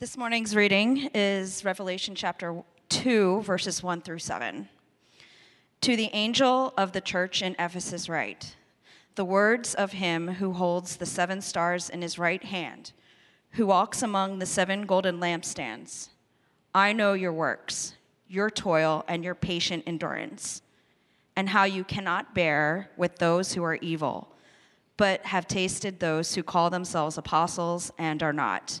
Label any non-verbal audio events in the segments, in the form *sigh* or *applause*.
This morning's reading is Revelation chapter 2, verses 1 through 7. To the angel of the church in Ephesus, write the words of him who holds the seven stars in his right hand, who walks among the seven golden lampstands. I know your works, your toil, and your patient endurance, and how you cannot bear with those who are evil, but have tasted those who call themselves apostles and are not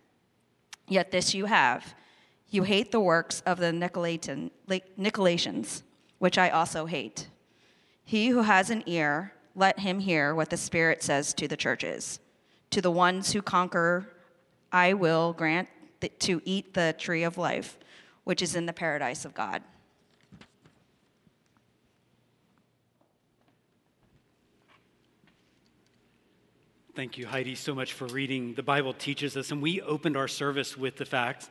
Yet this you have you hate the works of the Nicolaitans, which I also hate. He who has an ear, let him hear what the Spirit says to the churches. To the ones who conquer, I will grant to eat the tree of life, which is in the paradise of God. Thank you, Heidi, so much for reading. The Bible teaches us, and we opened our service with the fact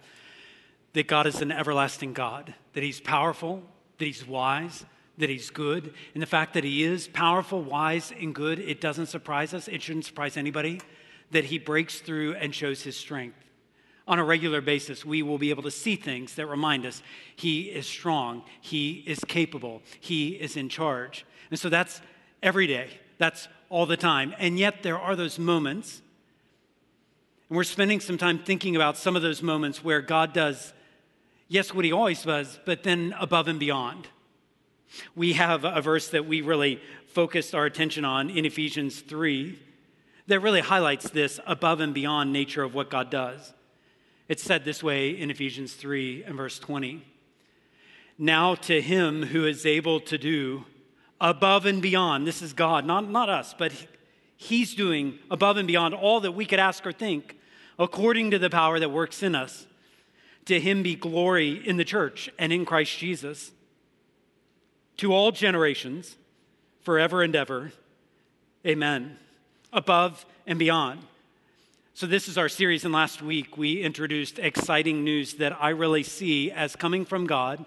that God is an everlasting God, that He's powerful, that He's wise, that He's good. And the fact that He is powerful, wise, and good, it doesn't surprise us. It shouldn't surprise anybody that He breaks through and shows His strength. On a regular basis, we will be able to see things that remind us He is strong, He is capable, He is in charge. And so that's every day. That's all the time. And yet, there are those moments, and we're spending some time thinking about some of those moments where God does, yes, what He always does, but then above and beyond. We have a verse that we really focused our attention on in Ephesians 3 that really highlights this above and beyond nature of what God does. It's said this way in Ephesians 3 and verse 20. Now to him who is able to do above and beyond. This is God, not, not us, but He's doing above and beyond all that we could ask or think, according to the power that works in us. To Him be glory in the church and in Christ Jesus, to all generations, forever and ever. Amen. Above and beyond. So, this is our series, and last week we introduced exciting news that I really see as coming from God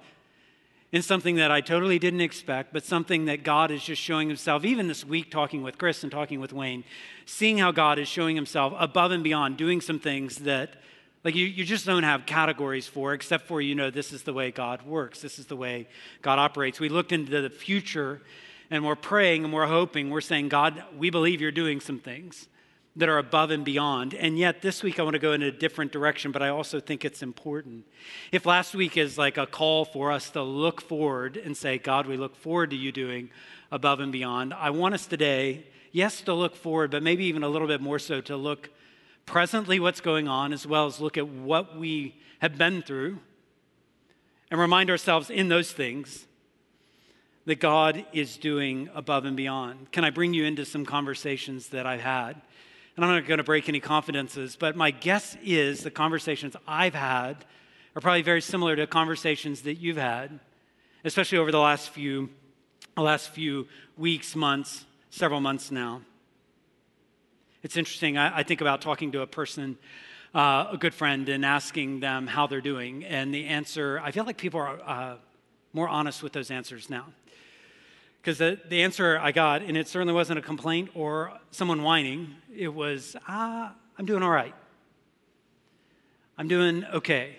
in something that I totally didn't expect, but something that God is just showing himself, even this week, talking with Chris and talking with Wayne, seeing how God is showing himself above and beyond, doing some things that, like, you, you just don't have categories for, except for, you know, this is the way God works, this is the way God operates. We looked into the future and we're praying and we're hoping, we're saying, God, we believe you're doing some things that are above and beyond. And yet, this week I want to go in a different direction, but I also think it's important. If last week is like a call for us to look forward and say, God, we look forward to you doing above and beyond, I want us today, yes, to look forward, but maybe even a little bit more so to look presently what's going on, as well as look at what we have been through and remind ourselves in those things that God is doing above and beyond. Can I bring you into some conversations that I've had? And I'm not going to break any confidences, but my guess is the conversations I've had are probably very similar to conversations that you've had, especially over the last few, the last few weeks, months, several months now. It's interesting. I, I think about talking to a person, uh, a good friend, and asking them how they're doing, and the answer. I feel like people are uh, more honest with those answers now. Because the, the answer I got, and it certainly wasn't a complaint or someone whining, it was, ah, I'm doing all right. I'm doing okay.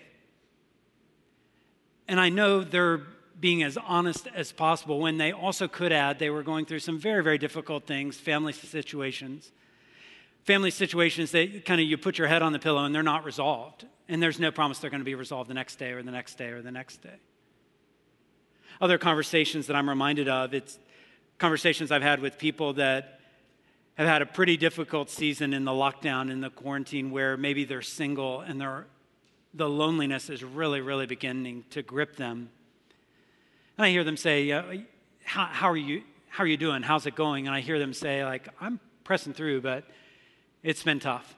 And I know they're being as honest as possible when they also could add they were going through some very, very difficult things, family situations. Family situations that kind of you put your head on the pillow and they're not resolved. And there's no promise they're going to be resolved the next day or the next day or the next day other conversations that I'm reminded of. It's conversations I've had with people that have had a pretty difficult season in the lockdown, in the quarantine, where maybe they're single and they're, the loneliness is really, really beginning to grip them. And I hear them say, how, how, are you, how are you doing? How's it going? And I hear them say, like, I'm pressing through, but it's been tough.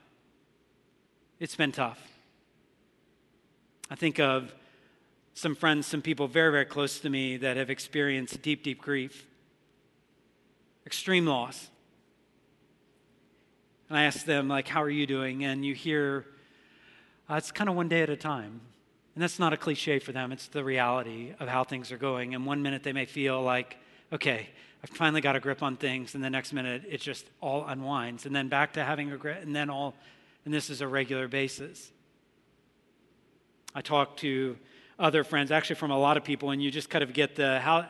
It's been tough. I think of some friends, some people very, very close to me that have experienced deep, deep grief, extreme loss. And I ask them, like, how are you doing? And you hear, uh, it's kind of one day at a time. And that's not a cliche for them, it's the reality of how things are going. And one minute they may feel like, okay, I've finally got a grip on things. And the next minute it just all unwinds. And then back to having a grip, and then all, and this is a regular basis. I talk to other friends, actually from a lot of people, and you just kind of get the, how,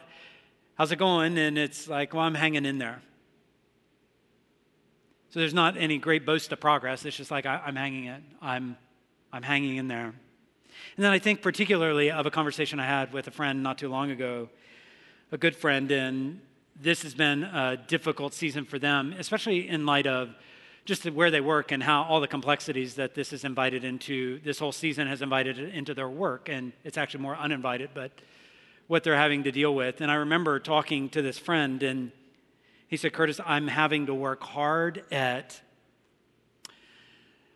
how's it going? And it's like, well, I'm hanging in there. So there's not any great boast of progress. It's just like I, am hanging it. I'm, I'm hanging in there. And then I think particularly of a conversation I had with a friend not too long ago, a good friend, and this has been a difficult season for them, especially in light of just where they work and how all the complexities that this has invited into, this whole season has invited into their work. And it's actually more uninvited, but what they're having to deal with. And I remember talking to this friend, and he said, Curtis, I'm having to work hard at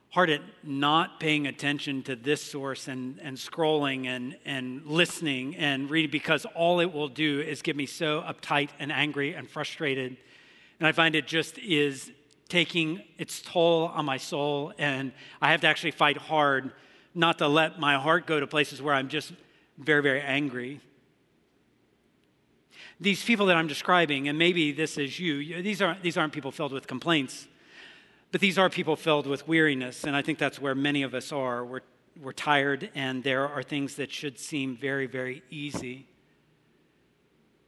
hard at not paying attention to this source and, and scrolling and, and listening and reading because all it will do is get me so uptight and angry and frustrated. And I find it just is taking its toll on my soul. And I have to actually fight hard not to let my heart go to places where I'm just very, very angry these people that I'm describing, and maybe this is you, these aren't, these aren't people filled with complaints, but these are people filled with weariness. And I think that's where many of us are. We're, we're tired, and there are things that should seem very, very easy.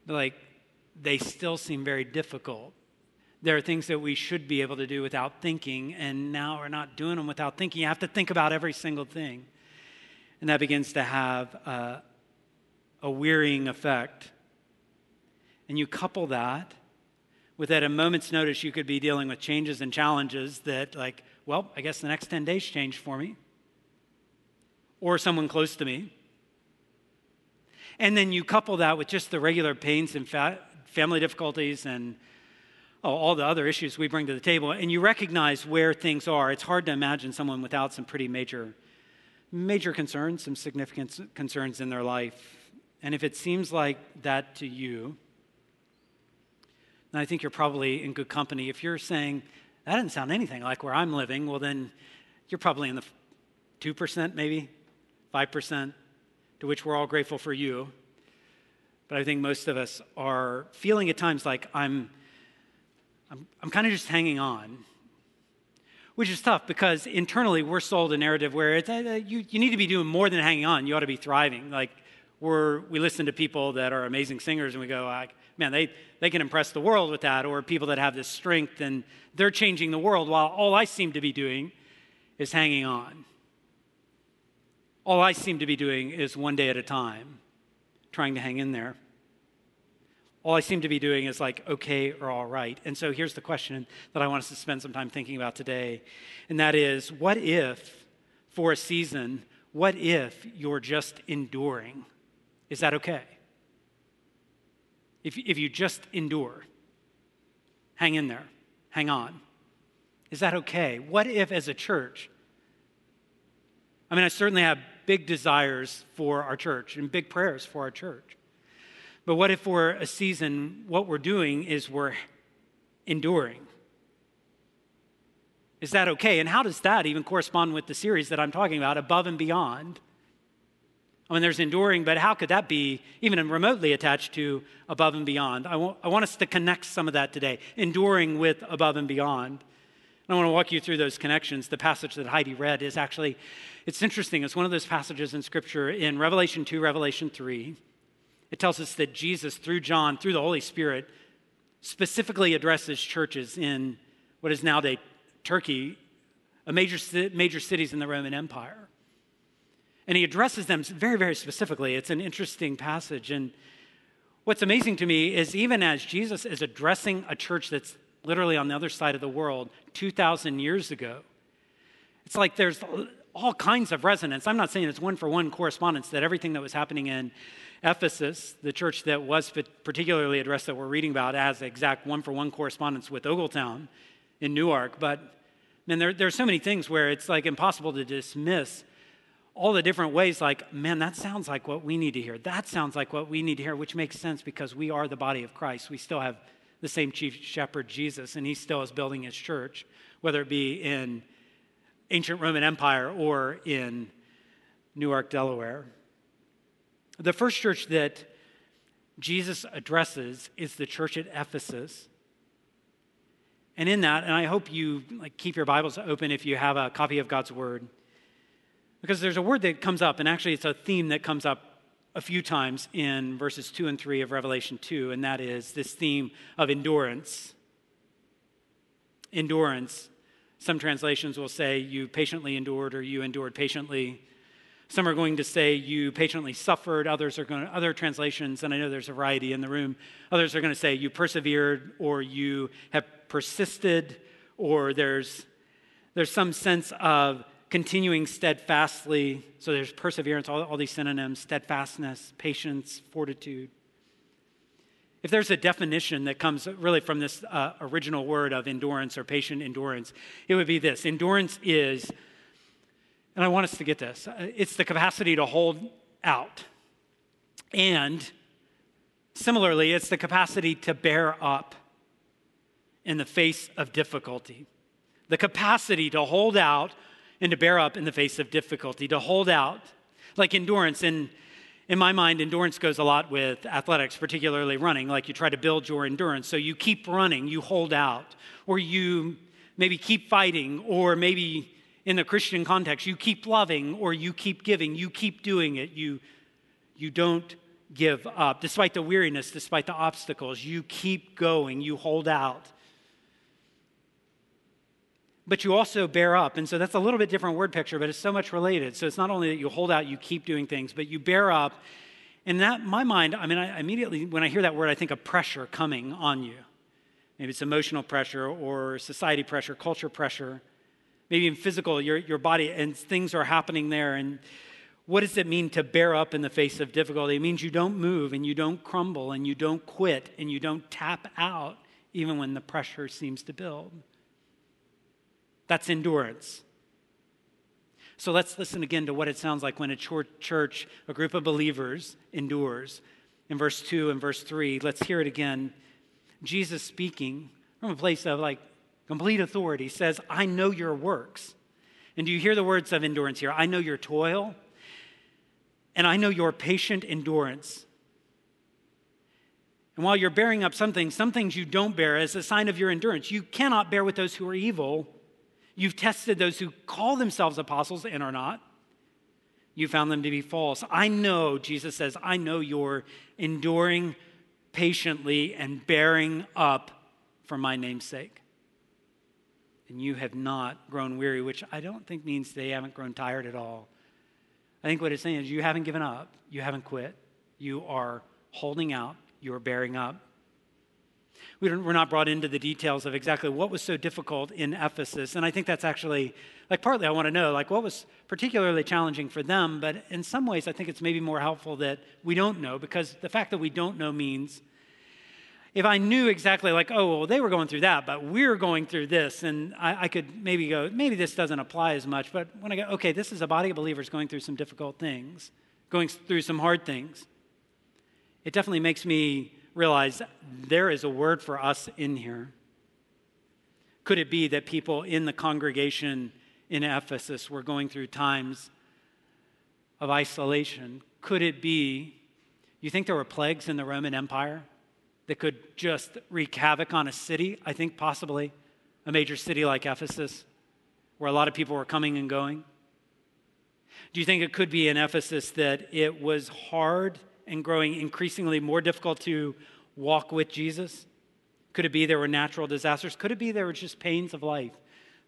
Like, they still seem very difficult. There are things that we should be able to do without thinking, and now we're not doing them without thinking. You have to think about every single thing. And that begins to have a, a wearying effect and you couple that with at a moment's notice, you could be dealing with changes and challenges that, like, well, I guess the next 10 days changed for me, or someone close to me. And then you couple that with just the regular pains and fa- family difficulties and all the other issues we bring to the table, and you recognize where things are. It's hard to imagine someone without some pretty major, major concerns, some significant concerns in their life. And if it seems like that to you, then I think you're probably in good company. If you're saying, that doesn't sound anything like where I'm living, well, then you're probably in the 2%, maybe 5%, to which we're all grateful for you. But I think most of us are feeling at times like I'm, I'm, I'm kind of just hanging on, which is tough because internally we're sold a narrative where it's, uh, you, you need to be doing more than hanging on. You ought to be thriving. Like we're, we listen to people that are amazing singers and we go, like, man, they, they can impress the world with that, or people that have this strength and they're changing the world while all I seem to be doing is hanging on. All I seem to be doing is one day at a time, trying to hang in there. All I seem to be doing is like okay or all right. And so here's the question that I want us to spend some time thinking about today. And that is what if, for a season, what if you're just enduring? Is that okay? if, if you just endure, hang in there, hang on. Is that okay? What if, as a church, I mean, I certainly have big desires for our church and big prayers for our church. But what if for a season, what we're doing is we're enduring? Is that okay? And how does that even correspond with the series that I'm talking about, Above and Beyond? I mean, there's enduring, but how could that be even remotely attached to above and beyond? I want, I want us to connect some of that today, enduring with above and beyond. I want to walk you through those connections. The passage that Heidi read is actually, it's interesting. It's one of those passages in Scripture in Revelation 2, Revelation 3. It tells us that Jesus, through John, through the Holy Spirit, specifically addresses churches in what is nowadays Turkey, a major, major cities in the Roman Empire. And he addresses them very, very specifically. It's an interesting passage. And what's amazing to me is even as Jesus is addressing a church that's literally on the other side of the world 2,000 years ago, it's like there's all kinds of resonance. I'm not saying it's one for one correspondence that everything that was happening in Ephesus, the church that was particularly addressed that we're reading about, has exact one for one correspondence with Ogletown in Newark. But man, there, there are so many things where it's like impossible to dismiss all the different ways, like, man, that sounds like what we need to hear. That sounds like what we need to hear, which makes sense because we are the body of Christ. We still have the same chief shepherd, Jesus, and he still is building his church, whether it be in ancient Roman Empire or in Newark, Delaware. The first church that Jesus addresses is the church at Ephesus. And in that, and I hope you like keep your Bibles open if you have a copy of God's word. Because there's a word that comes up, and actually it's a theme that comes up a few times in verses 2 and 3 of Revelation 2, and that is this theme of endurance. Endurance. Some translations will say you patiently endured or you endured patiently. Some are going to say you patiently suffered. Others are going to, other translations, and I know there's a variety in the room, others are going to say you persevered or you have persisted or there's, there's some sense of continuing steadfastly. So there's perseverance, all, all these synonyms steadfastness, patience, fortitude. If there's a definition that comes really from this uh, original word of endurance or patient endurance, it would be this endurance is, and I want us to get this, it's the capacity to hold out. And similarly, it's the capacity to bear up in the face of difficulty, the capacity to hold out and to bear up in the face of difficulty, to hold out. Like endurance, and in my mind, endurance goes a lot with athletics, particularly running. Like you try to build your endurance. So you keep running, you hold out, or you maybe keep fighting, or maybe in the Christian context, you keep loving, or you keep giving, you keep doing it. You, you don't give up. Despite the weariness, despite the obstacles, you keep going, you hold out but you also bear up. And so that's a little bit different word picture, but it's so much related. So it's not only that you hold out, you keep doing things, but you bear up. And that, my mind, I mean, I immediately, when I hear that word, I think of pressure coming on you. Maybe it's emotional pressure or society pressure, culture pressure, maybe in physical, your, your body, and things are happening there. And what does it mean to bear up in the face of difficulty? It means you don't move and you don't crumble and you don't quit and you don't tap out even when the pressure seems to build. That's endurance. So let's listen again to what it sounds like when a church, a group of believers, endures. In verse 2 and verse 3, let's hear it again. Jesus speaking from a place of like complete authority says, I know your works. And do you hear the words of endurance here? I know your toil, and I know your patient endurance. And while you're bearing up some things, some things you don't bear as a sign of your endurance. You cannot bear with those who are evil You've tested those who call themselves apostles and are not. You found them to be false. I know, Jesus says, I know you're enduring patiently and bearing up for my name's sake. And you have not grown weary, which I don't think means they haven't grown tired at all. I think what it's saying is you haven't given up, you haven't quit, you are holding out, you are bearing up we are not brought into the details of exactly what was so difficult in Ephesus. And I think that's actually, like, partly I want to know, like, what was particularly challenging for them. But in some ways, I think it's maybe more helpful that we don't know because the fact that we don't know means if I knew exactly, like, oh, well, they were going through that, but we're going through this, and I, I could maybe go, maybe this doesn't apply as much. But when I go, okay, this is a body of believers going through some difficult things, going through some hard things, it definitely makes me realize there is a word for us in here. Could it be that people in the congregation in Ephesus were going through times of isolation? Could it be, you think there were plagues in the Roman Empire that could just wreak havoc on a city? I think possibly a major city like Ephesus, where a lot of people were coming and going. Do you think it could be in Ephesus that it was hard and growing increasingly more difficult to walk with Jesus? Could it be there were natural disasters? Could it be there were just pains of life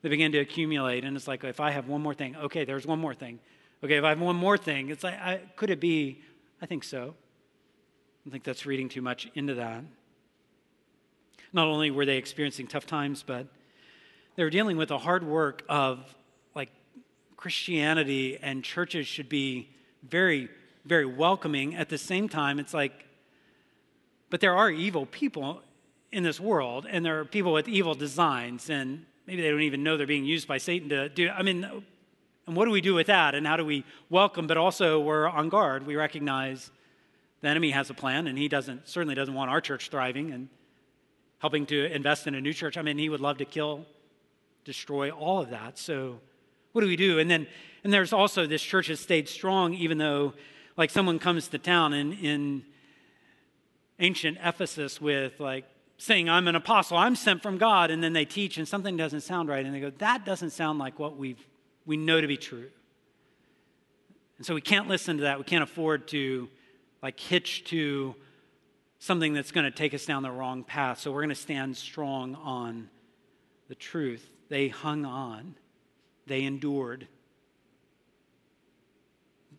that began to accumulate? And it's like, if I have one more thing, okay, there's one more thing. Okay, if I have one more thing, it's like, I, could it be? I think so. I think that's reading too much into that. Not only were they experiencing tough times, but they were dealing with the hard work of like Christianity and churches should be very very welcoming. At the same time, it's like, but there are evil people in this world, and there are people with evil designs, and maybe they don't even know they're being used by Satan to do. I mean, And what do we do with that? And how do we welcome, but also we're on guard? We recognize the enemy has a plan, and he doesn't certainly doesn't want our church thriving and helping to invest in a new church. I mean, he would love to kill, destroy all of that. So what do we do? And then and there's also this church has stayed strong, even though like someone comes to town in, in ancient Ephesus with like saying, I'm an apostle, I'm sent from God, and then they teach and something doesn't sound right, and they go, that doesn't sound like what we've we know to be true. And so we can't listen to that. We can't afford to like hitch to something that's going to take us down the wrong path. So we're going to stand strong on the truth. They hung on, they endured.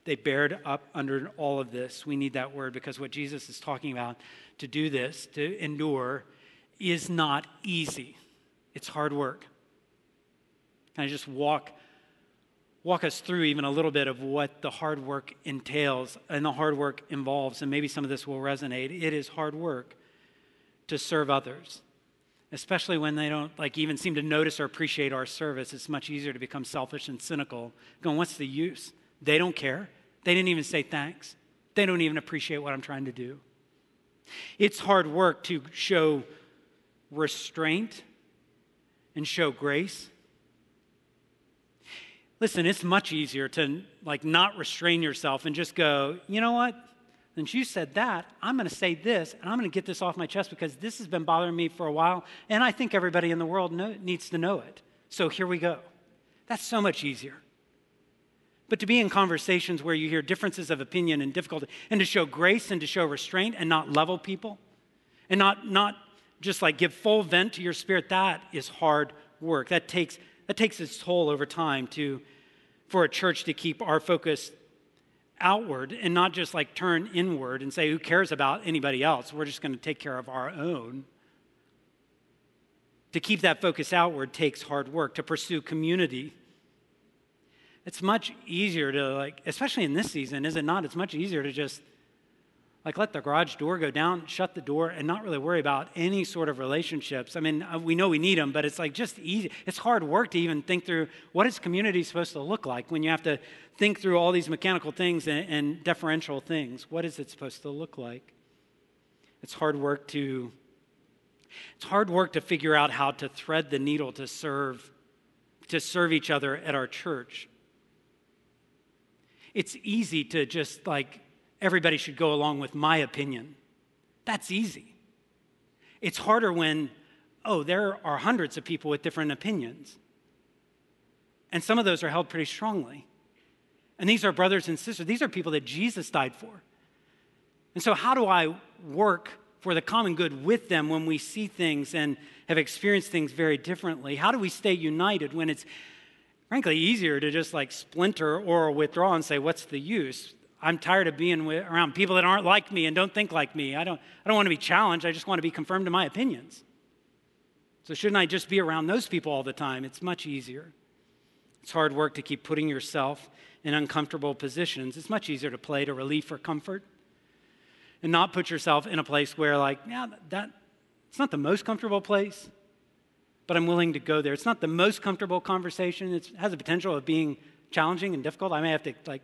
They bared up under all of this. We need that word because what Jesus is talking about to do this, to endure, is not easy. It's hard work. Can I just walk walk us through even a little bit of what the hard work entails and the hard work involves, and maybe some of this will resonate. It is hard work to serve others, especially when they don't like even seem to notice or appreciate our service. It's much easier to become selfish and cynical, going, What's the use? They don't care. They didn't even say thanks. They don't even appreciate what I'm trying to do. It's hard work to show restraint and show grace Listen, it's much easier to like not restrain yourself and just go, you know what? Since you said that, I'm going to say this and I'm going to get this off my chest because this has been bothering me for a while and I think everybody in the world know, needs to know it. So here we go. That's so much easier. But to be in conversations where you hear differences of opinion and difficulty and to show grace and to show restraint and not level people and not, not just like give full vent to your spirit, that is hard work. That takes that takes its toll over time to, for a church to keep our focus outward and not just like turn inward and say, who cares about anybody else? We're just going to take care of our own. To keep that focus outward takes hard work. To pursue community, it's much easier to, like, especially in this season, is it not? It's much easier to just like let the garage door go down, shut the door, and not really worry about any sort of relationships. I mean, uh, we know we need them, but it's like just easy. It's hard work to even think through what is community supposed to look like when you have to think through all these mechanical things and, and deferential things. What is it supposed to look like? It's hard work to it's hard work to figure out how to thread the needle to serve to serve each other at our church. It's easy to just like everybody should go along with my opinion. That's easy. It's harder when, oh, there are hundreds of people with different opinions. And some of those are held pretty strongly. And these are brothers and sisters. These are people that Jesus died for. And so, how do I work for the common good with them when we see things and have experienced things very differently? How do we stay united when it's frankly easier to just like splinter or withdraw and say, what's the use? I'm tired of being with, around people that aren't like me and don't think like me. I don't, I don't want to be challenged. I just want to be confirmed in my opinions. So, shouldn't I just be around those people all the time? It's much easier. It's hard work to keep putting yourself in uncomfortable positions. It's much easier to play to relief or comfort and not put yourself in a place where, like, yeah, that, it's not the most comfortable place, but I'm willing to go there. It's not the most comfortable conversation. It's, it has the potential of being challenging and difficult. I may have to, like,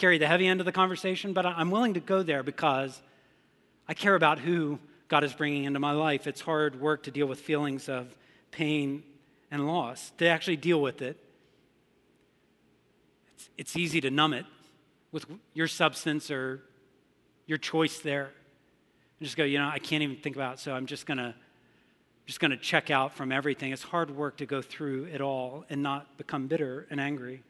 carry the heavy end of the conversation, but I'm willing to go there because I care about who God is bringing into my life. It's hard work to deal with feelings of pain and loss, to actually deal with it. It's, it's easy to numb it with your substance or your choice there. And just go, you know, I can't even think about it, so I'm just going to just going to check out from everything. It's hard work to go through it all and not become bitter and angry.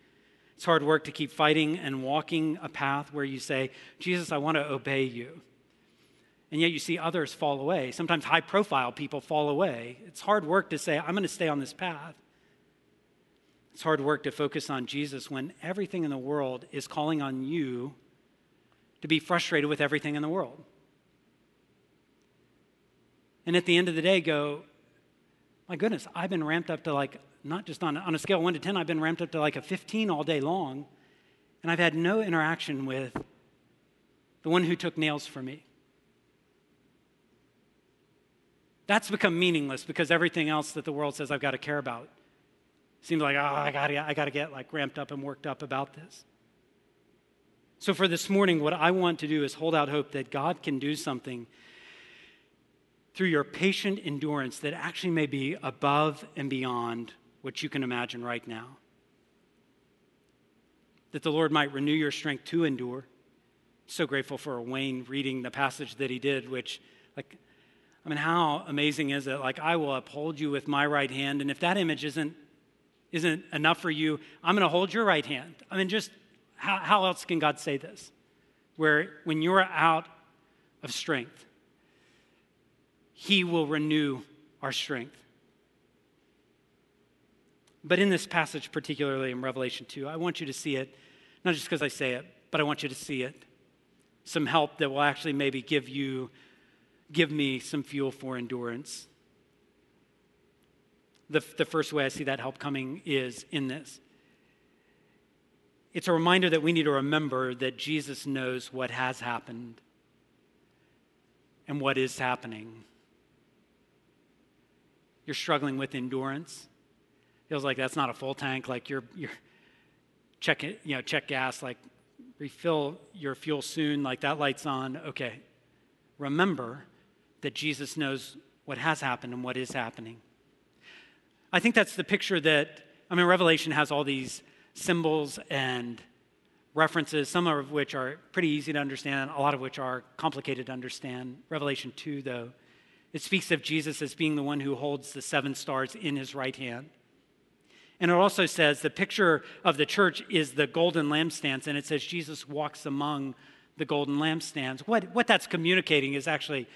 It's hard work to keep fighting and walking a path where you say, Jesus, I want to obey you. And yet you see others fall away. Sometimes high profile people fall away. It's hard work to say, I'm going to stay on this path. It's hard work to focus on Jesus when everything in the world is calling on you to be frustrated with everything in the world. And at the end of the day, go, my goodness, I've been ramped up to like not just on, on a scale of 1 to 10, I've been ramped up to like a 15 all day long, and I've had no interaction with the one who took nails for me. That's become meaningless because everything else that the world says I've got to care about Seems like, oh, I got I gotta get like ramped up and worked up about this. So for this morning, what I want to do is hold out hope that God can do something through your patient endurance that actually may be above and beyond what you can imagine right now. That the Lord might renew your strength to endure. So grateful for Wayne reading the passage that he did, which, like, I mean, how amazing is it? Like, I will uphold you with my right hand, and if that image isn't isn't enough for you, I'm going to hold your right hand. I mean, just how, how else can God say this? Where when you're out of strength, He will renew our strength. But in this passage, particularly in Revelation 2, I want you to see it, not just because I say it, but I want you to see it. Some help that will actually maybe give you, give me some fuel for endurance the, the first way I see that help coming is in this. It's a reminder that we need to remember that Jesus knows what has happened and what is happening. You're struggling with endurance. Feels like that's not a full tank, like you're, you're check it, you know, check gas, like refill your fuel soon, like that light's on. Okay. Remember that Jesus knows what has happened and what is happening. I think that's the picture that, I mean, Revelation has all these symbols and references, some of which are pretty easy to understand, a lot of which are complicated to understand. Revelation 2, though, it speaks of Jesus as being the one who holds the seven stars in his right hand. And it also says the picture of the church is the golden lampstands, and it says Jesus walks among the golden lampstands. What, what that's communicating is actually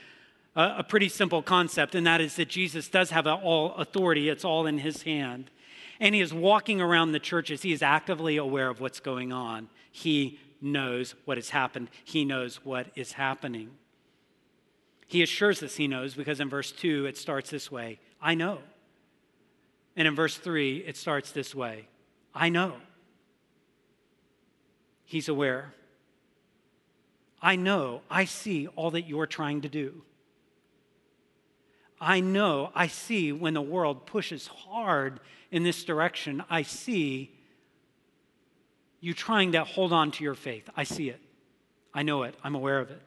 a, a pretty simple concept, and that is that Jesus does have all authority, it's all in his hand. And he is walking around the churches, he is actively aware of what's going on. He knows what has happened, he knows what is happening. He assures us he knows because in verse 2 it starts this way I know. And in verse 3 it starts this way I know. He's aware. I know, I see all that you're trying to do. I know, I see when the world pushes hard in this direction, I see you trying to hold on to your faith. I see it. I know it. I'm aware of it.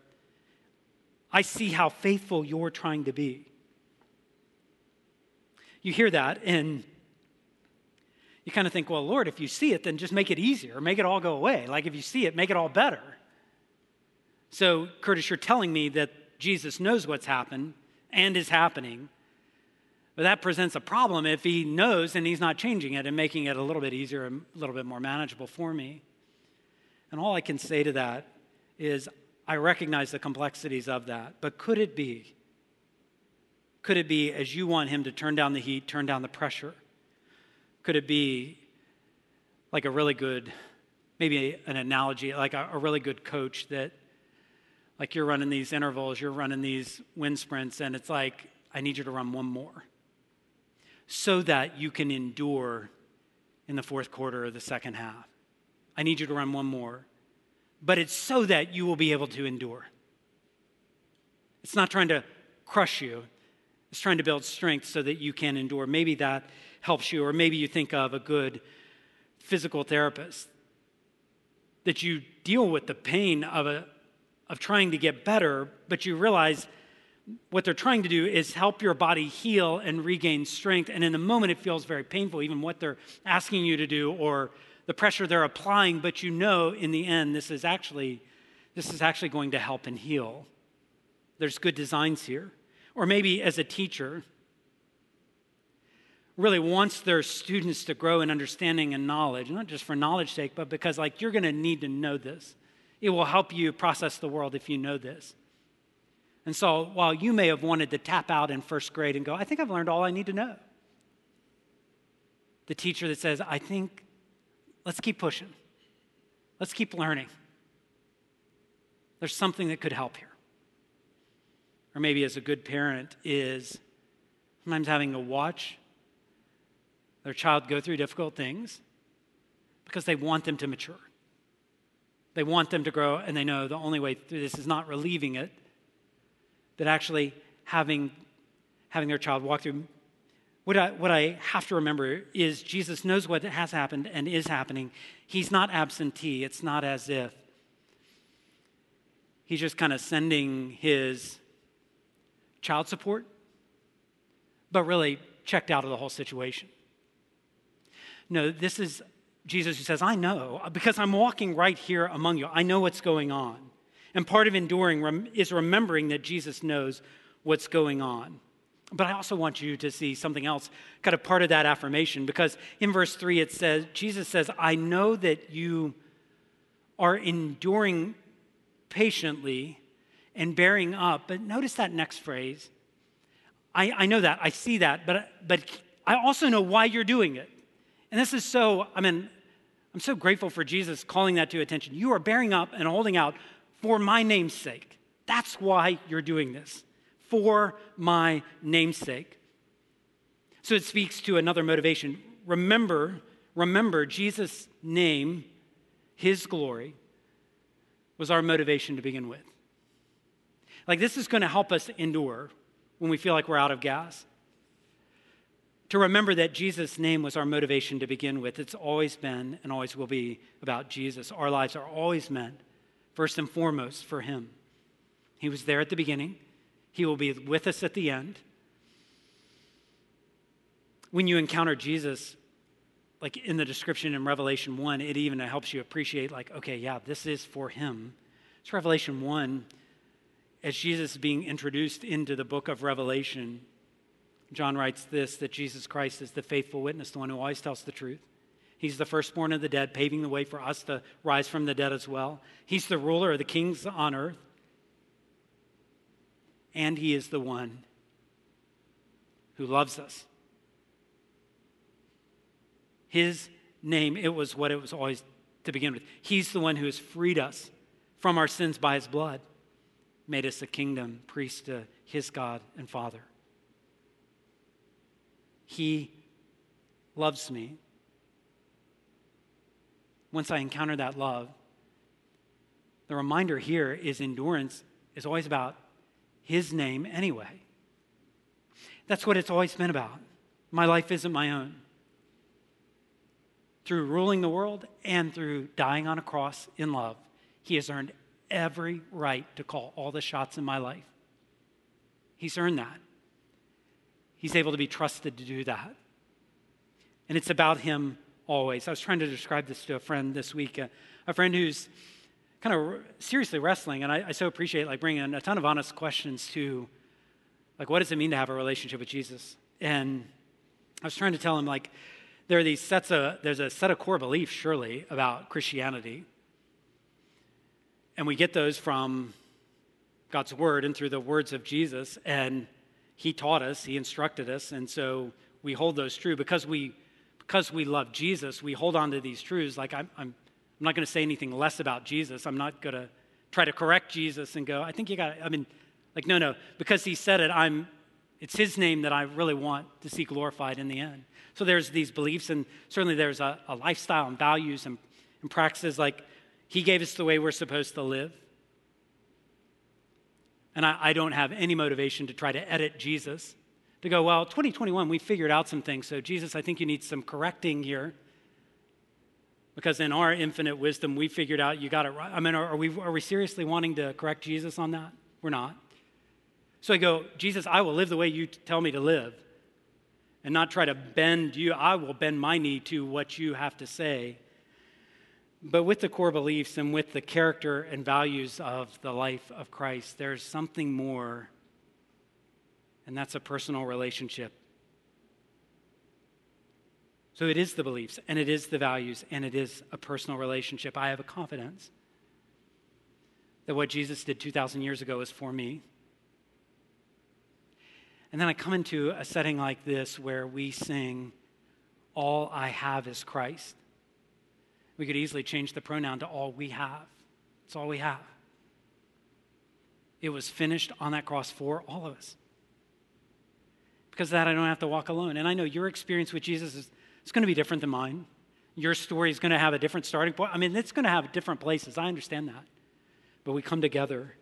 I see how faithful you're trying to be. You hear that, and you kind of think, well, Lord, if you see it, then just make it easier, make it all go away. Like if you see it, make it all better. So, Curtis, you're telling me that Jesus knows what's happened and is happening. But that presents a problem if he knows and he's not changing it and making it a little bit easier a little bit more manageable for me. And all I can say to that is I recognize the complexities of that, but could it be? Could it be as you want him to turn down the heat, turn down the pressure? Could it be like a really good, maybe an analogy, like a, a really good coach that like you're running these intervals, you're running these wind sprints, and it's like, I need you to run one more so that you can endure in the fourth quarter of the second half. I need you to run one more. But it's so that you will be able to endure. It's not trying to crush you, it's trying to build strength so that you can endure. Maybe that helps you, or maybe you think of a good physical therapist that you deal with the pain of a of trying to get better, but you realize what they're trying to do is help your body heal and regain strength. And in the moment, it feels very painful, even what they're asking you to do or the pressure they're applying. But you know, in the end, this is actually this is actually going to help and heal. There's good designs here. Or maybe as a teacher, really wants their students to grow in understanding and knowledge, not just for knowledge sake, but because like you're going to need to know this. It will help you process the world if you know this. And so while you may have wanted to tap out in first grade and go, I think I've learned all I need to know, the teacher that says, I think, let's keep pushing, let's keep learning. There's something that could help here. Or maybe as a good parent is sometimes having to watch their child go through difficult things because they want them to mature. They want them to grow, and they know the only way through this is not relieving it, but actually having, having their child walk through what I, what I have to remember is Jesus knows what has happened and is happening. He's not absentee. It's not as if he's just kind of sending his child support, but really checked out of the whole situation. No, this is Jesus who says, I know, because I'm walking right here among you. I know what's going on. And part of enduring is remembering that Jesus knows what's going on. But I also want you to see something else, kind of part of that affirmation, because in verse 3 it says, Jesus says, I know that you are enduring patiently and bearing up. But notice that next phrase. I, I know that, I see that, but, but I also know why you're doing it. And this is so, I mean, I'm so grateful for Jesus calling that to attention. You are bearing up and holding out for my name's sake. That's why you're doing this, for my name's sake. So it speaks to another motivation. Remember, remember Jesus' name, his glory, was our motivation to begin with. Like, this is going to help us endure when we feel like we're out of gas. To remember that Jesus' name was our motivation to begin with. It's always been and always will be about Jesus. Our lives are always meant, first and foremost, for Him. He was there at the beginning, He will be with us at the end. When you encounter Jesus, like in the description in Revelation 1, it even helps you appreciate, like, okay, yeah, this is for him. It's Revelation 1. As Jesus is being introduced into the book of Revelation, John writes this that Jesus Christ is the faithful witness, the one who always tells the truth. He's the firstborn of the dead, paving the way for us to rise from the dead as well. He's the ruler of the kings on earth. And he is the one who loves us his name, it was what it was always to begin with. He's the one who has freed us from our sins by his blood, made us a kingdom, priest to his God and Father. He loves me. Once I encounter that love, the reminder here is endurance is always about his name anyway. That's what it's always been about. My life isn't my own through ruling the world and through dying on a cross in love, he has earned every right to call all the shots in my life. He's earned that. He's able to be trusted to do that. And it's about him always. I was trying to describe this to a friend this week, a, a friend who's kind of seriously wrestling, and I, I so appreciate like bringing a ton of honest questions to, like, what does it mean to have a relationship with Jesus? And I was trying to tell him, like, there are these sets of, there's a set of core beliefs, surely, about Christianity. And we get those from God's word and through the words of Jesus. And he taught us, he instructed us. And so we hold those true because we, because we love Jesus, we hold on to these truths. Like, I'm, I'm, I'm not going to say anything less about Jesus. I'm not going to try to correct Jesus and go, I think you got, I mean, like, no, no, because he said it, I'm, it's his name that I really want to see glorified in the end. So there's these beliefs, and certainly there's a, a lifestyle and values and, and practices like he gave us the way we're supposed to live. And I, I don't have any motivation to try to edit Jesus, to go, well, 2021, we figured out some things. So, Jesus, I think you need some correcting here. Because in our infinite wisdom, we figured out you got it right. I mean, are, are, we, are we seriously wanting to correct Jesus on that? We're not. So I go, Jesus, I will live the way you tell me to live and not try to bend you. I will bend my knee to what you have to say. But with the core beliefs and with the character and values of the life of Christ, there's something more, and that's a personal relationship. So it is the beliefs, and it is the values, and it is a personal relationship. I have a confidence that what Jesus did 2,000 years ago is for me. And then I come into a setting like this where we sing, All I have is Christ. We could easily change the pronoun to all we have. It's all we have. It was finished on that cross for all of us. Because that, I don't have to walk alone. And I know your experience with Jesus is it's going to be different than mine. Your story is going to have a different starting point. I mean, it's going to have different places. I understand that. But we come together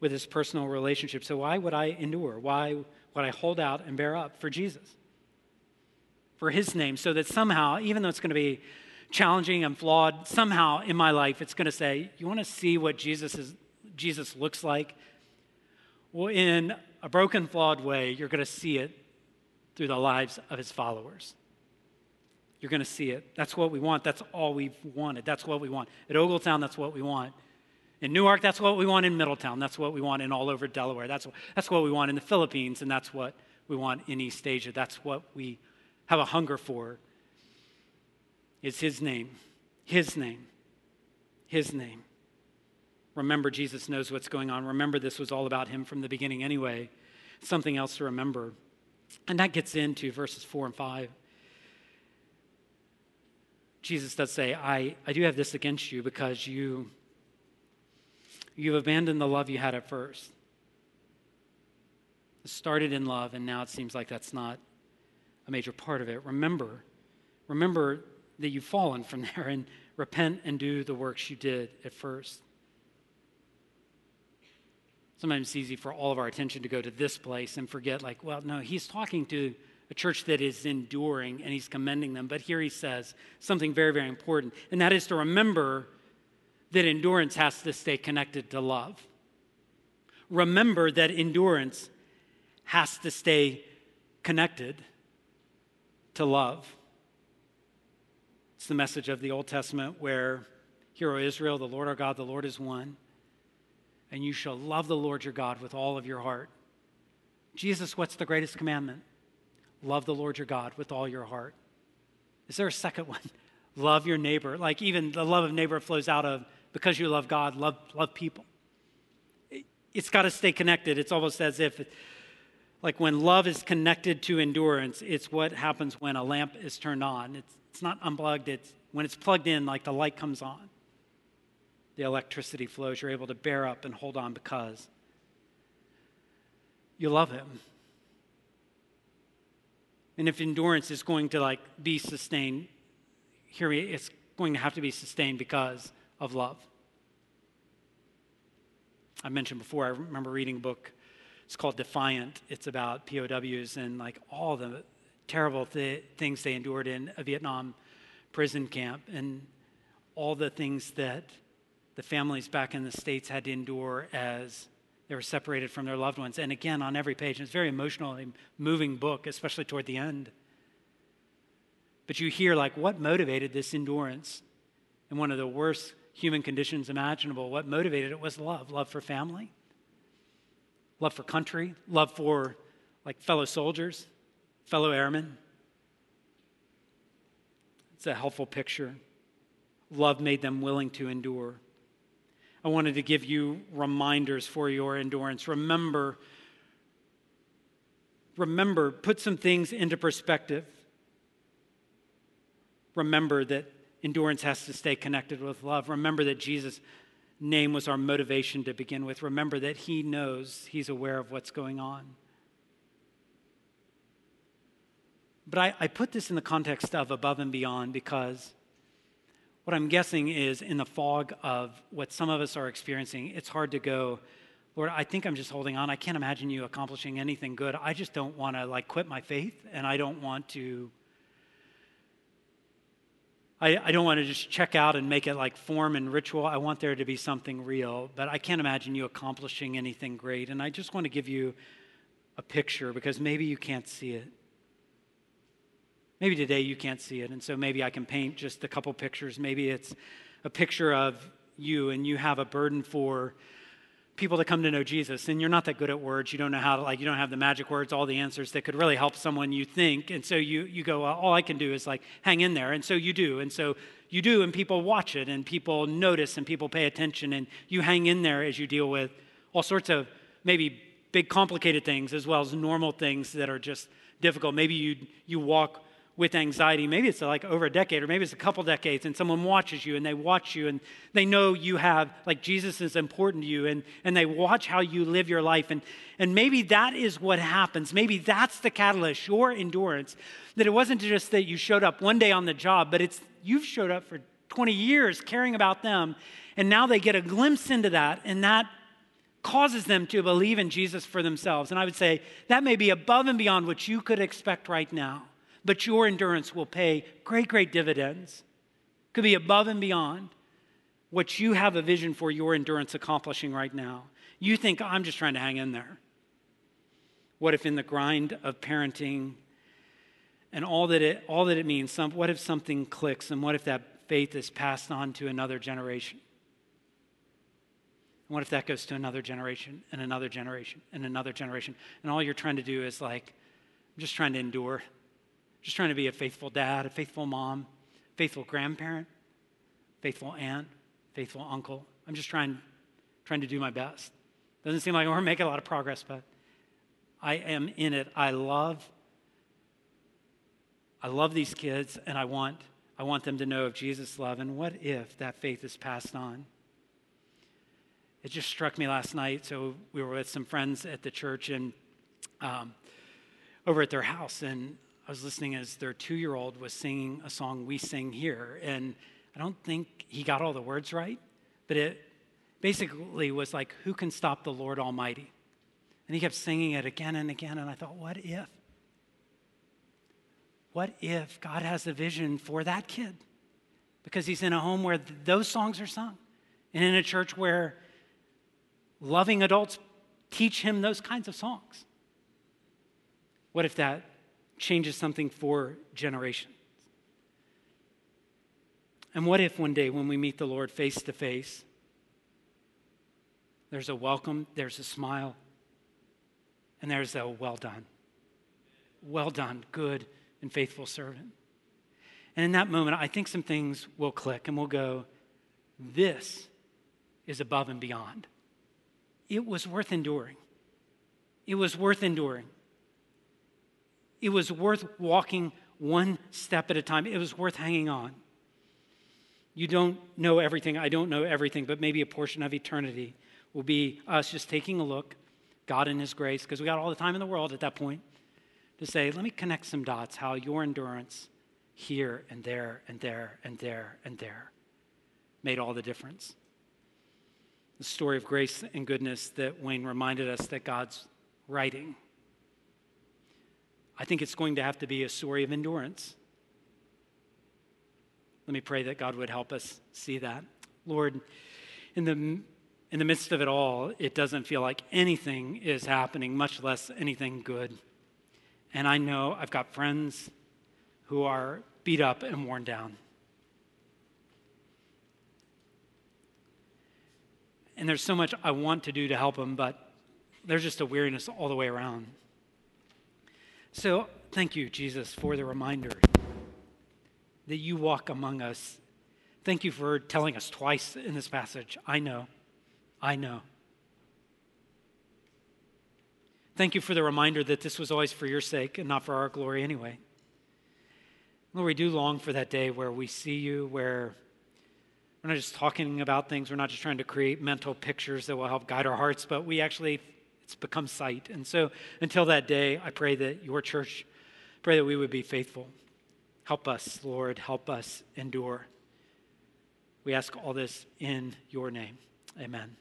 with this personal relationship. So why would I endure? Why would I hold out and bear up for Jesus? for his name, so that somehow, even though it's going to be challenging and flawed, somehow in my life, it's going to say, You want to see what Jesus, is, Jesus looks like? Well, in a broken, flawed way, you're going to see it through the lives of his followers. You're going to see it. That's what we want. That's all we've wanted. That's what we want. At Ogletown, that's what we want. In Newark, that's what we want. In Middletown, that's what we want. In all over Delaware, that's that's what we want. In the Philippines, and that's what we want in East Asia. That's what we have a hunger for. Is His name. His name. His name. Remember, Jesus knows what's going on. Remember, this was all about Him from the beginning anyway. Something else to remember. And that gets into verses 4 and 5. Jesus does say, I, I do have this against you because you, you've abandoned the love you had at first. It started in love, and now it seems like that's not a major part of it. Remember, remember that you've fallen from *laughs* there and repent and do the works you did at first. Sometimes it's easy for all of our attention to go to this place and forget, like, well, no, he's talking to a church that is enduring and he's commending them. But here he says something very, very important, and that is to remember that endurance has to stay connected to love. Remember that endurance has to stay connected to love. It's the message of the Old Testament where, Hear, O Israel, the Lord our God, the Lord is one, and you shall love the Lord your God with all of your heart. Jesus, what's the greatest commandment? Love the Lord your God with all your heart. Is there a second one? *laughs* love your neighbor. Like even the love of neighbor flows out of because you love God, love, love people. It's got to stay connected. It's almost as if, like when love is connected to endurance, it's what happens when a lamp is turned on. It's, it's not unplugged, it's when it's plugged in, like the light comes on. The electricity flows. You're able to bear up and hold on because you love Him. And if endurance is going to like be sustained, here it's going to have to be sustained because of love. I mentioned before, I remember reading a book. It's called Defiant. It's about POWs and like all the terrible th- things they endured in a Vietnam prison camp and all the things that the families back in the States had to endure as they were separated from their loved ones. And again, on every page, it's a very emotionally moving book, especially toward the end. But you hear, like, what motivated this endurance in one of the worst human conditions imaginable? What motivated it was love love for family, love for country, love for, like, fellow soldiers, fellow airmen. It's a helpful picture. Love made them willing to endure. I wanted to give you reminders for your endurance. Remember, remember, put some things into perspective. Remember that endurance has to stay connected with love. Remember that Jesus' name was our motivation to begin with. Remember that He knows, He's aware of what's going on. But I, I put this in the context of above and beyond because what I'm guessing is in the fog of what some of us are experiencing, it's hard to go, Lord, I think I'm just holding on. I can't imagine you accomplishing anything good. I just don't want to like quit my faith and I don't want to I, I don't want to just check out and make it like form and ritual. I want there to be something real, but I can't imagine you accomplishing anything great. And I just want to give you a picture because maybe you can't see it. Maybe today you can't see it, and so maybe I can paint just a couple pictures. Maybe it's a picture of you, and you have a burden for people to come to know Jesus, and you're not that good at words. You don't know how to, like, you don't have the magic words, all the answers that could really help someone you think. And so you, you go, well, all I can do is like hang in there. And so you do. And so you do, and people watch it, and people notice, and people pay attention, and you hang in there as you deal with all sorts of maybe big complicated things as well as normal things that are just difficult. Maybe you, you walk with anxiety. Maybe it's like over a decade, or maybe it's a couple decades, and someone watches you and they watch you and they know you have, like, Jesus is important to you and, and they watch how you live your life. And, and maybe that is what happens. Maybe that's the catalyst, your endurance, that it wasn't just that you showed up one day on the job, but it's you've showed up for 20 years caring about them, and now they get a glimpse into that, and that causes them to believe in Jesus for themselves. And I would say that may be above and beyond what you could expect right now. But your endurance will pay great, great dividends. Could be above and beyond what you have a vision for your endurance accomplishing right now. You think, I'm just trying to hang in there. What if in the grind of parenting and all that it, all that it means, some, what if something clicks and what if that faith is passed on to another generation? what if that goes to another generation and another generation and another generation? And all you're trying to do is like, I'm just trying to endure, just trying to be a faithful dad, a faithful mom, faithful grandparent, faithful aunt, faithful uncle. I'm just trying, trying to do my best. Doesn't seem like we're making a lot of progress, but I am in it. I love, I love these kids, and I want, I want them to know of Jesus' love. And what if that faith is passed on? It just struck me last night. So we were with some friends at the church and um, over at their house, and I was listening as their two-year-old was singing a song we sing here, and I don't think he got all the words right, but it basically was like, "Who can stop the Lord Almighty?" And he kept singing it again and again, and I thought, what if? What if God has a vision for that kid? Because he's in a home where those songs are sung, and in a church where loving adults teach him those kinds of songs. What if that changes something for generations? And what if one day when we meet the Lord face to face, there's a welcome, there's a smile, and there's a well done. Well done, good and faithful servant. And in that moment, I think some things will click and we'll go, this is above and beyond. It was worth enduring. It was worth enduring. It was worth walking one step at a time. It was worth hanging on. You don't know everything. I don't know everything, but maybe a portion of eternity will be us just taking a look, God in His grace, because we got all the time in the world at that point, to say, let me connect some dots how your endurance here and there and there and there and there made all the difference the story of grace and goodness that Wayne reminded us that God's writing. I think it's going to have to be a story of endurance. Let me pray that God would help us see that. Lord, in the, in the midst of it all, it doesn't feel like anything is happening, much less anything good. And I know I've got friends who are beat up and worn down. And there's so much I want to do to help them, but there's just a weariness all the way around. So thank you, Jesus, for the reminder that you walk among us. Thank you for telling us twice in this passage. I know. I know. Thank you for the reminder that this was always for your sake and not for our glory anyway. Lord, we do long for that day where we see you, where we're not just talking about things. We're not just trying to create mental pictures that will help guide our hearts, but we actually, it's become sight. And so until that day, I pray that your church, pray that we would be faithful. Help us, Lord. Help us endure. We ask all this in your name. Amen.